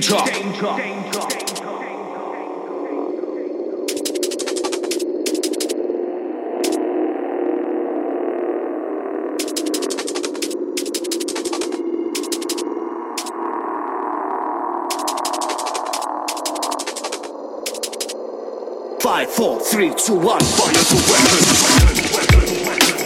danger. danger. Five, four, three, two, one, fire the weapon. weapon, weapon, weapon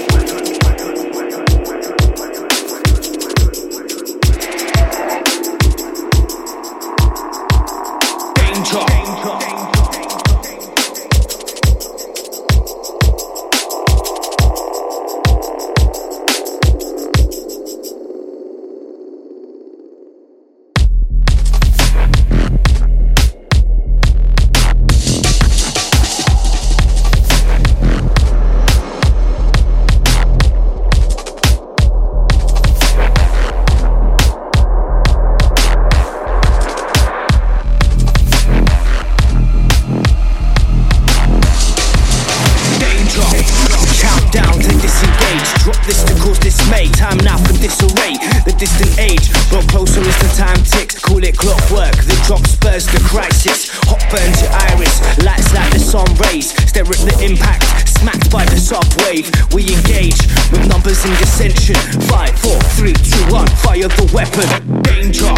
This to cause dismay, time now for disarray. The distant age, but closer as the time ticks. Call it clockwork, the drop spurs the crisis. Hot burns your iris, lights like the sun rays. Stare at the impact, smacked by the soft wave. We engage with numbers in dissension. Five, four, three, two, one. Fire the weapon. Danger.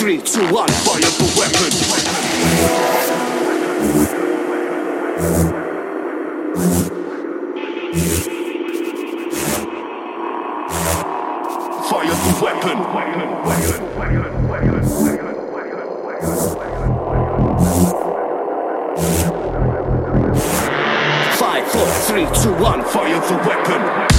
Three, two, one, fire the weapon. Fire the weapon. Five, four, three, two, one, fire the weapon.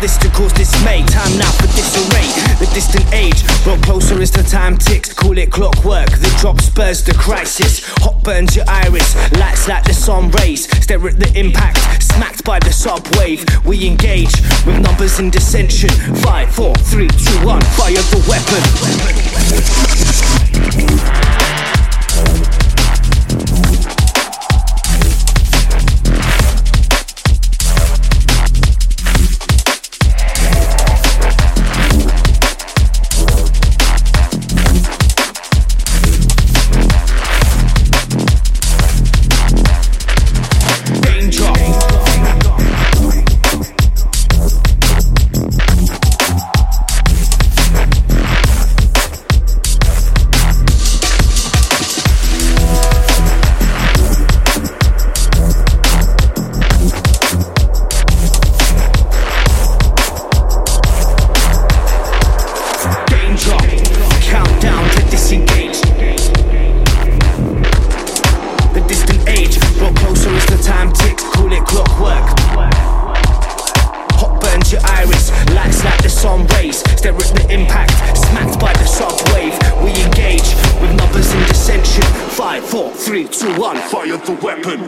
this to cause dismay. Time now for disarray. The distant age, grow closer as the time ticks. Call it clockwork. The drop spurs the crisis. Hot burns your iris, lights like the sun rays. Stare at the impact, smacked by the sub wave. We engage with numbers in dissension. Five, four, three, two, one. Fire the weapon. four, three, two, one. Fire the weapon.